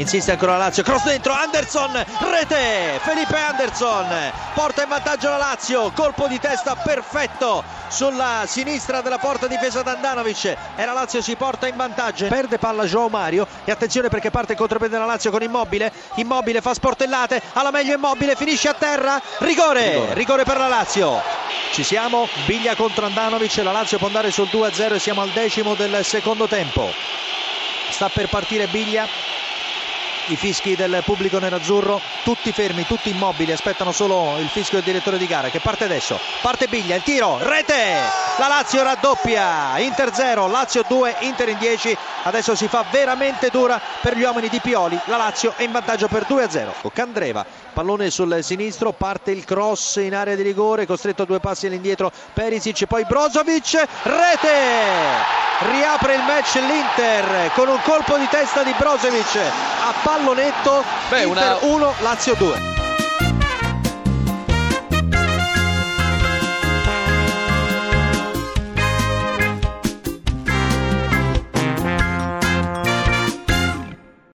insiste ancora la Lazio, cross dentro, Anderson, rete, Felipe Anderson, porta in vantaggio la Lazio, colpo di testa perfetto sulla sinistra della porta difesa da Andanovic e la Lazio si porta in vantaggio, perde palla Joao Mario e attenzione perché parte il contropiede della Lazio con Immobile, Immobile fa sportellate, alla meglio Immobile, finisce a terra, rigore, rigore, rigore per la Lazio. Ci siamo, Biglia contro Andanovic, la Lazio può andare sul 2-0 e siamo al decimo del secondo tempo. Sta per partire Biglia, i fischi del pubblico nerazzurro, tutti fermi, tutti immobili, aspettano solo il fischio del direttore di gara che parte adesso. Parte Biglia, il tiro, rete! La Lazio raddoppia, Inter 0, Lazio 2, Inter in 10. Adesso si fa veramente dura per gli uomini di Pioli. La Lazio è in vantaggio per 2-0. Candreva, pallone sul sinistro, parte il cross in area di rigore, costretto a due passi all'indietro Perisic, poi Brozovic, rete! riapre il match l'Inter con un colpo di testa di Brozovic a pallonetto Beh, Inter una... 1 Lazio 2